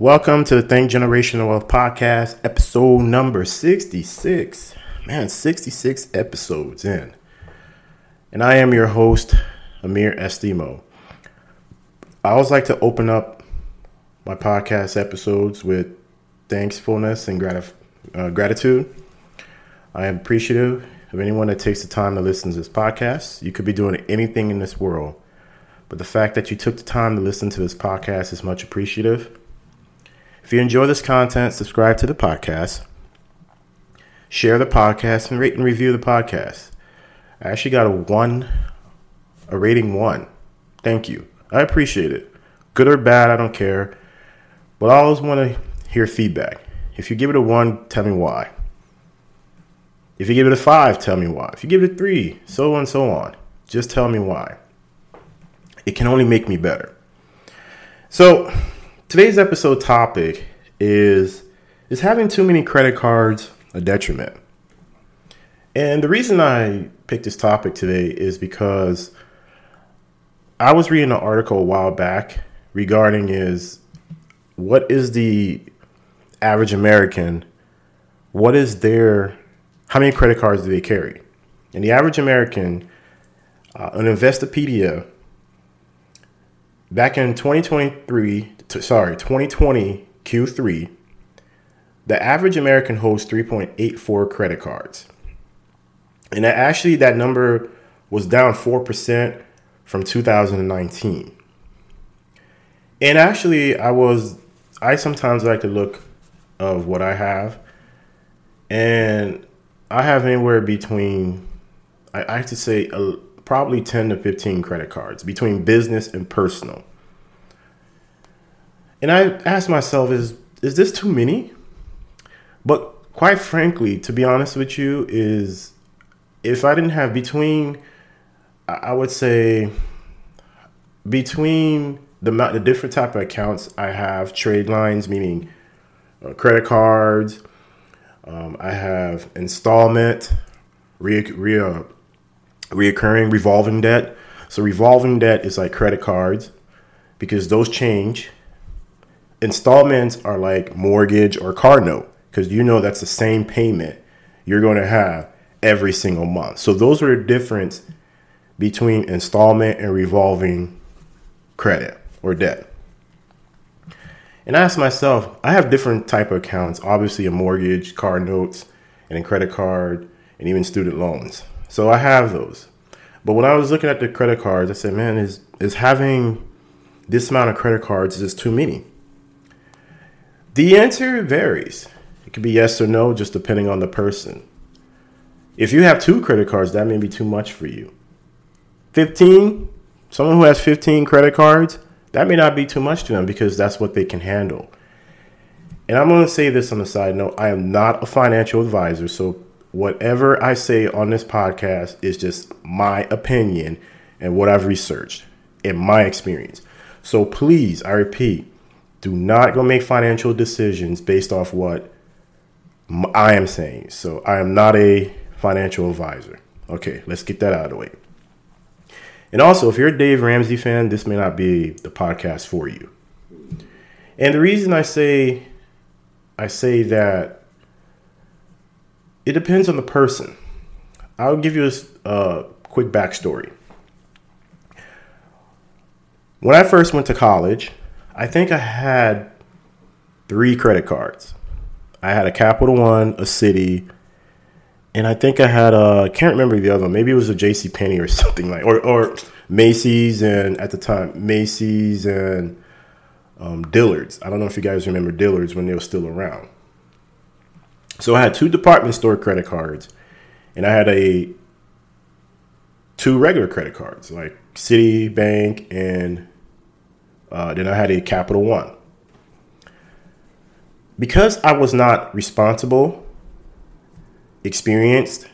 Welcome to the Think Generational Wealth Podcast, episode number 66. Man, 66 episodes in. And I am your host, Amir Estimo. I always like to open up my podcast episodes with thankfulness and uh, gratitude. I am appreciative of anyone that takes the time to listen to this podcast. You could be doing anything in this world, but the fact that you took the time to listen to this podcast is much appreciative. If you enjoy this content, subscribe to the podcast, share the podcast, and rate and review the podcast. I actually got a one, a rating one. Thank you. I appreciate it. Good or bad, I don't care. But I always want to hear feedback. If you give it a one, tell me why. If you give it a five, tell me why. If you give it a three, so on and so on. Just tell me why. It can only make me better. So, today's episode topic is is having too many credit cards a detriment? And the reason I picked this topic today is because I was reading an article a while back regarding is what is the average American what is their how many credit cards do they carry? And the average American uh, on Investopedia back in 2023 t- sorry 2020 Q3 the average American holds 3.84 credit cards. And actually, that number was down 4% from 2019. And actually, I was, I sometimes like to look of what I have. And I have anywhere between, I, I have to say, uh, probably 10 to 15 credit cards between business and personal. And I asked myself, is, is this too many? But quite frankly, to be honest with you, is if I didn't have between, I would say between the the different type of accounts I have, trade lines meaning uh, credit cards. Um, I have installment, re, re, uh, reoccurring revolving debt. So revolving debt is like credit cards because those change. Installments are like mortgage or car note because you know that's the same payment you're going to have every single month. So those are the difference between installment and revolving credit or debt. And I asked myself, I have different type of accounts, obviously a mortgage, car notes, and a credit card, and even student loans. So I have those. But when I was looking at the credit cards, I said, man, is is having this amount of credit cards is too many? The answer varies It could be yes or no, just depending on the person. If you have two credit cards, that may be too much for you. 15, someone who has 15 credit cards, that may not be too much to them because that's what they can handle. And I'm going to say this on the side note I am not a financial advisor. So, whatever I say on this podcast is just my opinion and what I've researched in my experience. So, please, I repeat, do not go make financial decisions based off what I am saying. So I am not a financial advisor. Okay, let's get that out of the way. And also, if you're a Dave Ramsey fan, this may not be the podcast for you. And the reason I say I say that it depends on the person. I'll give you a quick backstory. When I first went to college, I think I had three credit cards. I had a Capital One, a Citi, and I think I had a I can't remember the other one. Maybe it was a J.C. Penney or something like, or or Macy's and at the time Macy's and um, Dillard's. I don't know if you guys remember Dillard's when they were still around. So I had two department store credit cards, and I had a two regular credit cards like Citibank and uh, then I had a Capital One because I was not responsible, experienced,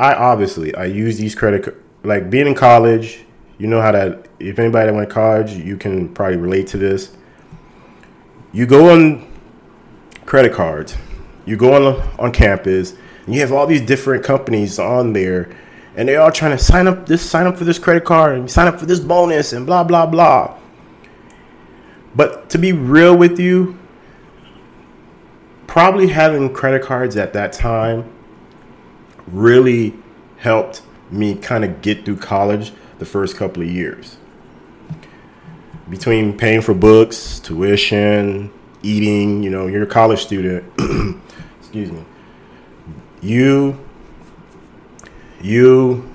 I obviously I use these credit like being in college. You know how that if anybody that went to college, you can probably relate to this. You go on credit cards, you go on on campus, and you have all these different companies on there, and they're all trying to sign up this sign up for this credit card and sign up for this bonus and blah blah blah. But to be real with you, probably having credit cards at that time really helped me kind of get through college the first couple of years. Between paying for books, tuition, eating, you know, you're a college student. excuse me. You you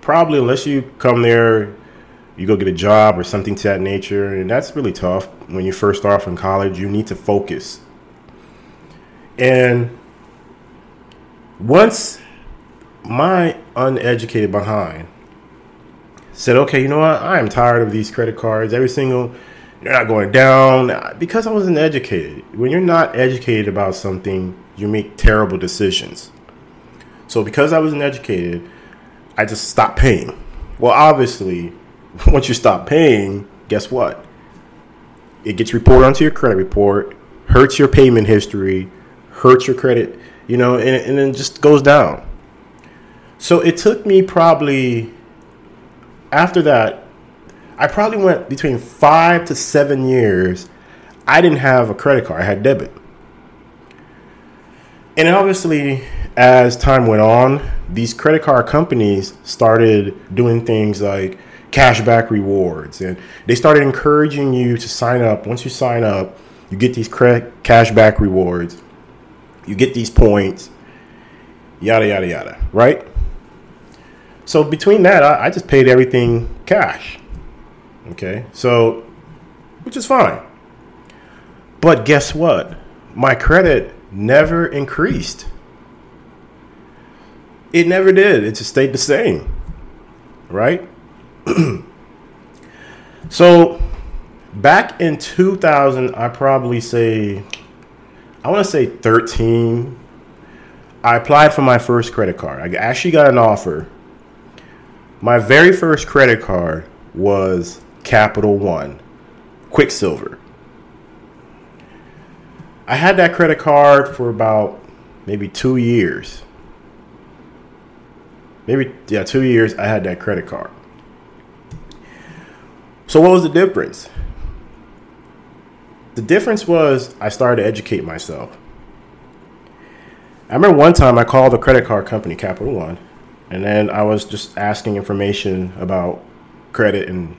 probably unless you come there you go get a job or something to that nature and that's really tough. When you first start off in college you need to focus. And once my uneducated behind said okay you know what? I am tired of these credit cards. Every single they're not going down. Because i wasn't educated. When you're not educated about something you make terrible decisions so because i wasn't educated i just stopped paying well obviously once you stop paying, guess what? It gets reported onto your credit report, hurts your payment history, hurts your credit, you know, and, and then just goes down. So it took me probably after that, I probably went between five to seven years. I didn't have a credit card, I had debit. And obviously, as time went on, these credit card companies started doing things like cashback rewards. And they started encouraging you to sign up. Once you sign up, you get these cre- cashback rewards, you get these points, yada, yada, yada, right? So between that, I, I just paid everything cash. Okay, so, which is fine. But guess what? My credit never increased. It never did. It just stayed the same. Right? so back in 2000, I probably say, I want to say 13. I applied for my first credit card. I actually got an offer. My very first credit card was Capital One, Quicksilver. I had that credit card for about maybe two years. Maybe, yeah, two years I had that credit card. So, what was the difference? The difference was I started to educate myself. I remember one time I called the credit card company, Capital One, and then I was just asking information about credit, and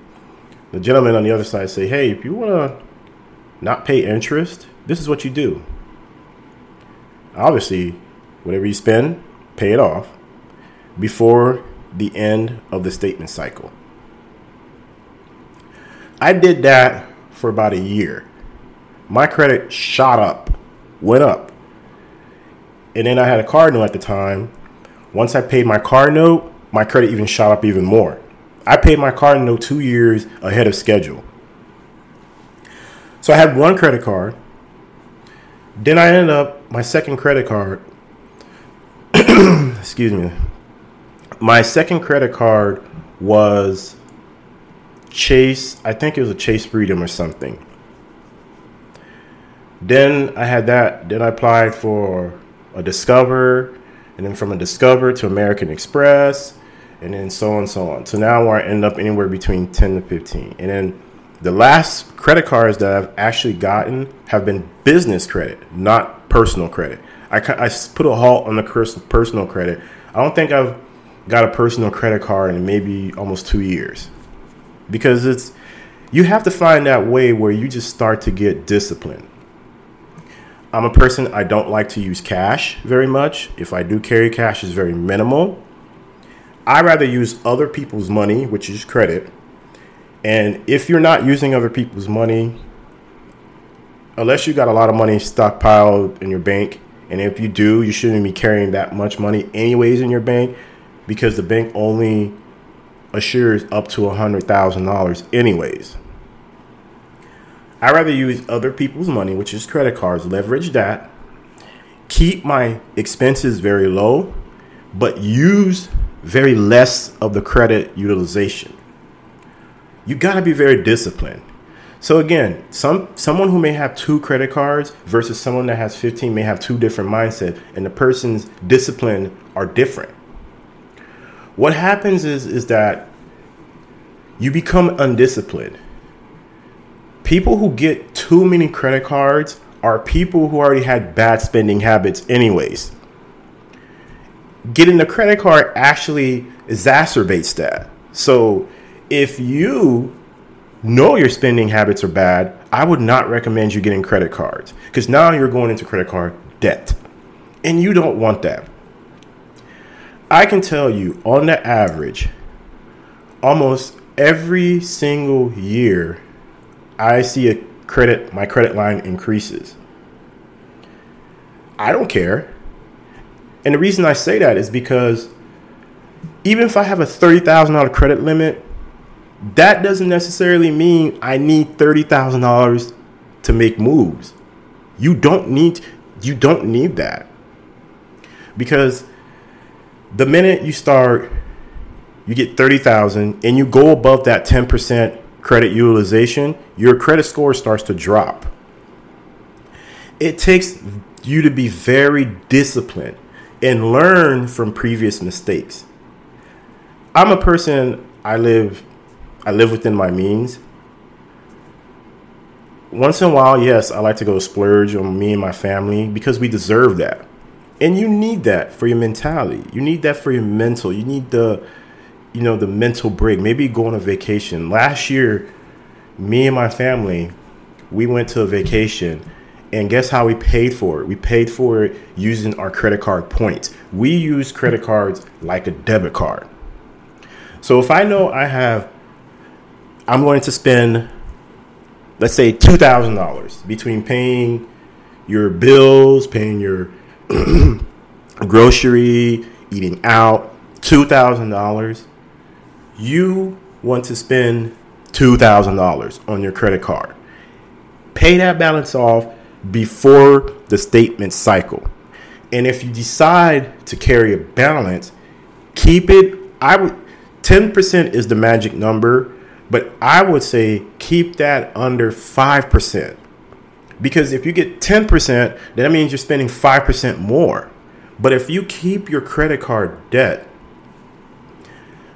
the gentleman on the other side say, "Hey, if you want to not pay interest, this is what you do. Obviously, whatever you spend, pay it off before the end of the statement cycle." I did that for about a year. My credit shot up, went up. And then I had a car note at the time. Once I paid my car note, my credit even shot up even more. I paid my car note two years ahead of schedule. So I had one credit card. Then I ended up my second credit card. excuse me. My second credit card was Chase, I think it was a Chase Freedom or something. Then I had that. Then I applied for a Discover, and then from a Discover to American Express, and then so on and so on. So now I end up anywhere between 10 to 15. And then the last credit cards that I've actually gotten have been business credit, not personal credit. I, I put a halt on the personal credit. I don't think I've got a personal credit card in maybe almost two years because it's you have to find that way where you just start to get disciplined. I'm a person I don't like to use cash very much. If I do carry cash, it's very minimal. I rather use other people's money, which is credit. And if you're not using other people's money, unless you got a lot of money stockpiled in your bank, and if you do, you shouldn't be carrying that much money anyways in your bank because the bank only assures up to $100,000 anyways. I rather use other people's money, which is credit cards, leverage that, keep my expenses very low, but use very less of the credit utilization. You got to be very disciplined. So again, some someone who may have two credit cards versus someone that has 15 may have two different mindset and the person's discipline are different. What happens is is that you become undisciplined. people who get too many credit cards are people who already had bad spending habits, anyways. Getting the credit card actually exacerbates that. So if you know your spending habits are bad, I would not recommend you getting credit cards because now you're going into credit card debt. And you don't want that. I can tell you on the average, almost every single year, I see a credit, my credit line increases. I don't care. And the reason I say that is because even if I have a $30,000 credit limit, that doesn't necessarily mean I need $30,000 to make moves. You don't need you don't need that. Because the minute you start you get 30,000 and you go above that 10% credit utilization, your credit score starts to drop. It takes you to be very disciplined and learn from previous mistakes. I'm a person I live I live within my means. Once in a while, yes, I like to go splurge on me and my family because we deserve that. And you need that for your mentality. You need that for your mental. You need the you know, the mental break. Maybe go on a vacation. Last year, me and my family, we went to a vacation and guess how we paid for it? We paid for it using our credit card points. We use credit cards like a debit card. So if I know I have I'm going to spend, let's say, two thousand dollars between paying your bills, paying your grocery, eating out, two thousand dollars. You want to spend two thousand dollars on your credit card. Pay that balance off before the statement cycle. And if you decide to carry a balance, keep it. I would 10% is the magic number but I would say keep that under 5%. Because if you get 10%, that means you're spending 5% more. But if you keep your credit card debt,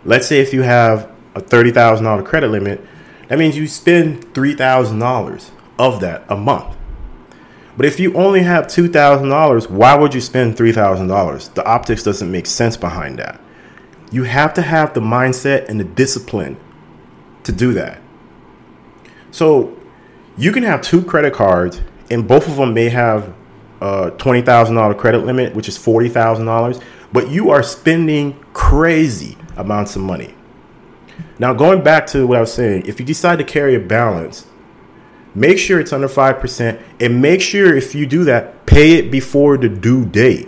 let's say if you have a $30,000 credit limit, that means you spend $3,000 of that a month. But if you only have $2,000, why would you spend $3,000? The optics doesn't make sense behind that. You have to have the mindset and the discipline to do that. So you can have two credit cards, and both of them may have a twenty thousand dollar credit limit, which is forty thousand dollars, but you are spending crazy amounts of money. Now, going back to what I was saying, if you decide to carry a balance, make sure it's under five percent, and make sure if you do that, pay it before the due date,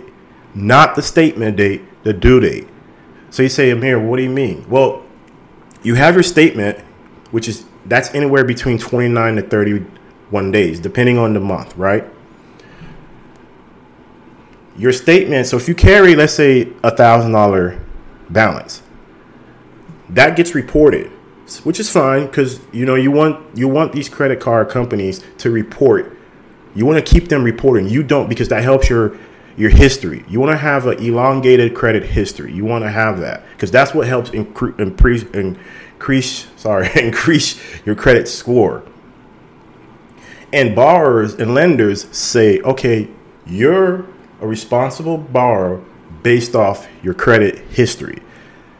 not the statement date, the due date. So you say, Amir, what do you mean? Well, you have your statement, which is that's anywhere between 29 to 31 days, depending on the month, right? Your statement, so if you carry, let's say, a thousand dollar balance, that gets reported, which is fine because you know you want you want these credit card companies to report. You want to keep them reporting. You don't because that helps your your history. You want to have an elongated credit history. You want to have that because that's what helps incre- increase increase sorry increase your credit score. And borrowers and lenders say, okay, you're a responsible borrower based off your credit history.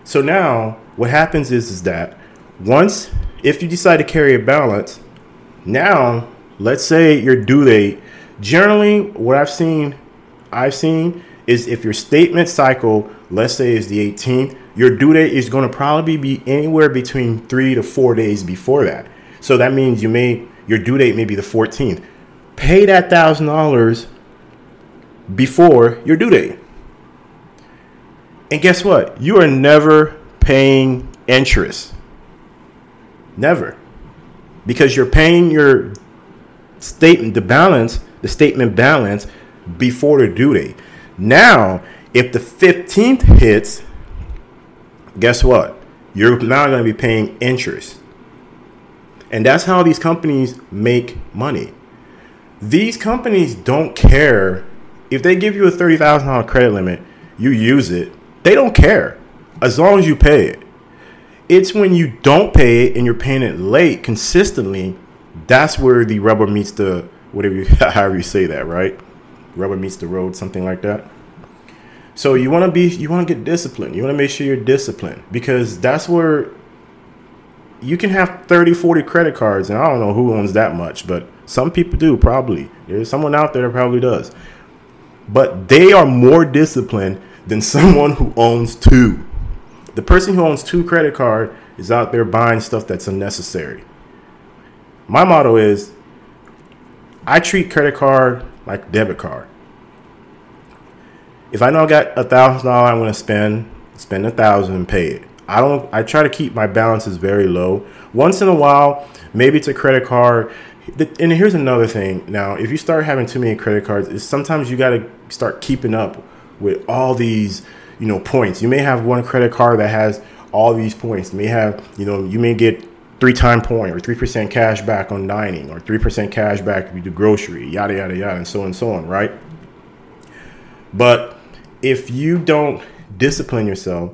So now what happens is is that once if you decide to carry a balance, now let's say your due date. Generally, what I've seen I've seen is if your statement cycle, let's say, is the 18th, your due date is going to probably be anywhere between three to four days before that. So that means you may your due date may be the 14th. Pay that thousand dollars before your due date. And guess what? You are never paying interest. Never. Because you're paying your statement, the balance, the statement balance before the due date. Now, if the 15th hits, guess what? You're now going to be paying interest. And that's how these companies make money. These companies don't care if they give you a $30,000 credit limit, you use it. They don't care as long as you pay it. It's when you don't pay it and you're paying it late consistently, That's where the rubber meets the whatever you however you say that, right? Rubber meets the road, something like that. So you want to be you want to get disciplined. You want to make sure you're disciplined because that's where you can have 30, 40 credit cards and I don't know who owns that much, but some people do probably. There's someone out there that probably does. But they are more disciplined than someone who owns two. The person who owns two credit card is out there buying stuff that's unnecessary. My motto is I treat credit card like debit card. If I know I got a thousand dollars I'm gonna spend, spend a thousand and pay it. I don't I try to keep my balances very low. Once in a while, maybe it's a credit card. And here's another thing. Now, if you start having too many credit cards, is sometimes you got to start keeping up with all these, you know, points. You may have one credit card that has all these points. You may have, you know, you may get three time point or 3% cash back on dining or 3% cash back if you do grocery, yada, yada, yada, and so on and so on, right? But if you don't discipline yourself,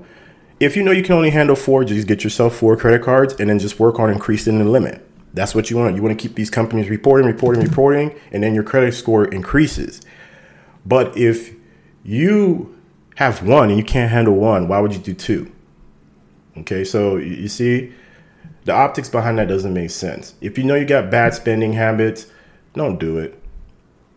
if you know you can only handle four, just get yourself four credit cards and then just work on increasing the limit. That's what you want. You want to keep these companies reporting, reporting, reporting, and then your credit score increases. But if you have one and you can't handle one, why would you do two? Okay, so you see, the optics behind that doesn't make sense. If you know you got bad spending habits, don't do it.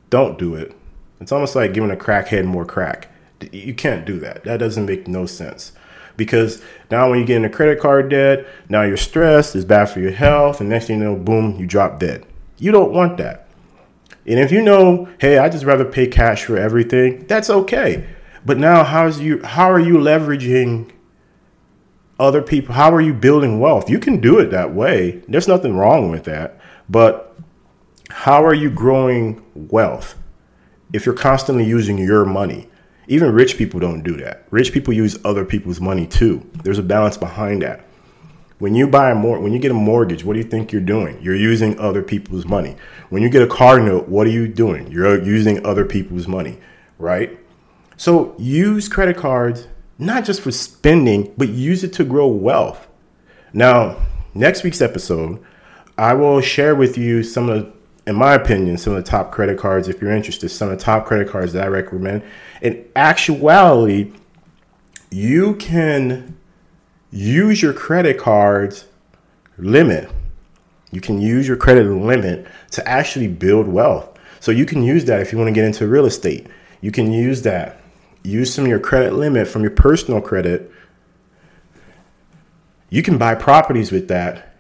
Don't do it. It's almost like giving a crackhead more crack. You can't do that. That doesn't make no sense. Because now when you get in a credit card debt, now you're stressed, it's bad for your health, and next thing you know, boom, you drop dead. You don't want that. And if you know, hey, I just rather pay cash for everything, that's okay. But now how's you how are you leveraging other people? How are you building wealth? You can do it that way. There's nothing wrong with that. But how are you growing wealth if you're constantly using your money? Even rich people don't do that. Rich people use other people's money too. There's a balance behind that. When you buy a mor- when you get a mortgage, what do you think you're doing? You're using other people's money. When you get a car note, what are you doing? You're using other people's money, right? So use credit cards not just for spending, but use it to grow wealth. Now, next week's episode, I will share with you some of the, in my opinion, some of the top credit cards, if you're interested, some of the top credit cards that I recommend. In actuality, you can use your credit cards limit. You can use your credit limit to actually build wealth. So you can use that if you want to get into real estate. You can use that use some of your credit limit from your personal credit. You can buy properties with that,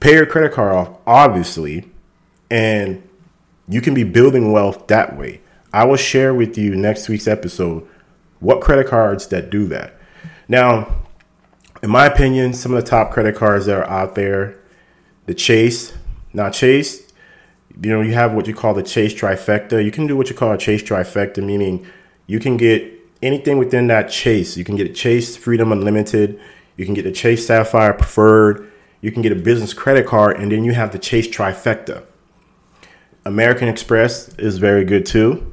pay your credit card off, obviously, and you can be building wealth that way. I will share with you next week's episode what credit cards that do that. Now, in my opinion, some of the top credit cards that are out there, the Chase. Now, Chase, you know, you have what you call the Chase trifecta. You can do what you call a Chase trifecta, meaning you can get anything within that chase. You can get a Chase Freedom Unlimited. You can get the Chase Sapphire Preferred. You can get a business credit card, and then you have the Chase Trifecta. American Express is very good too.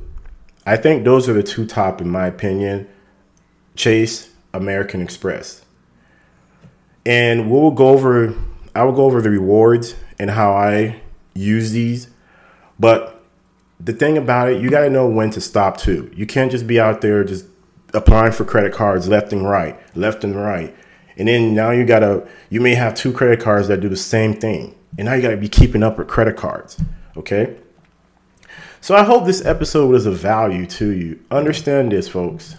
I think those are the two top, in my opinion Chase, American Express. And we'll go over, I will go over the rewards and how I use these. But the thing about it, you got to know when to stop too. You can't just be out there just applying for credit cards left and right, left and right. And then now you got to, you may have two credit cards that do the same thing. And now you got to be keeping up with credit cards. Okay. So I hope this episode was of value to you. Understand this, folks.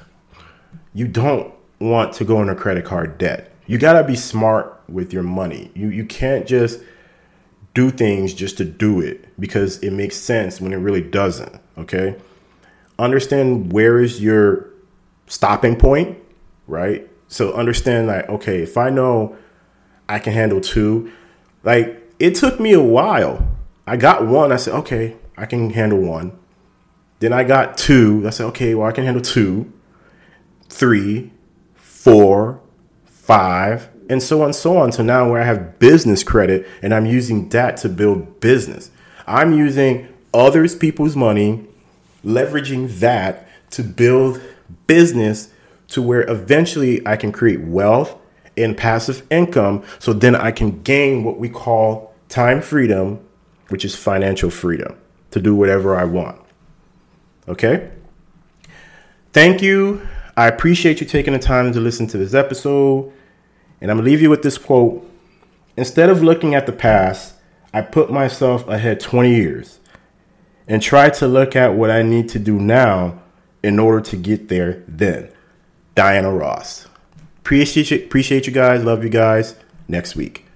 You don't want to go into credit card debt. You got to be smart with your money. You, you can't just do things just to do it because it makes sense when it really doesn't. Okay. Understand where is your stopping point, right? So understand that, okay, if I know I can handle two, like it took me a while. I got one, I said, okay, I can handle one. Then I got two, I said, okay, well, I can handle two, three, four, five, and so on and so on. So now where I have business credit and I'm using that to build business. I'm using others people's money, leveraging that to build business to where eventually I can create wealth and passive income. So then I can gain what we call time freedom which is financial freedom to do whatever I want. Okay? Thank you. I appreciate you taking the time to listen to this episode. And I'm going to leave you with this quote Instead of looking at the past, I put myself ahead 20 years and try to look at what I need to do now in order to get there then. Diana Ross. Appreciate you, appreciate you guys. Love you guys. Next week.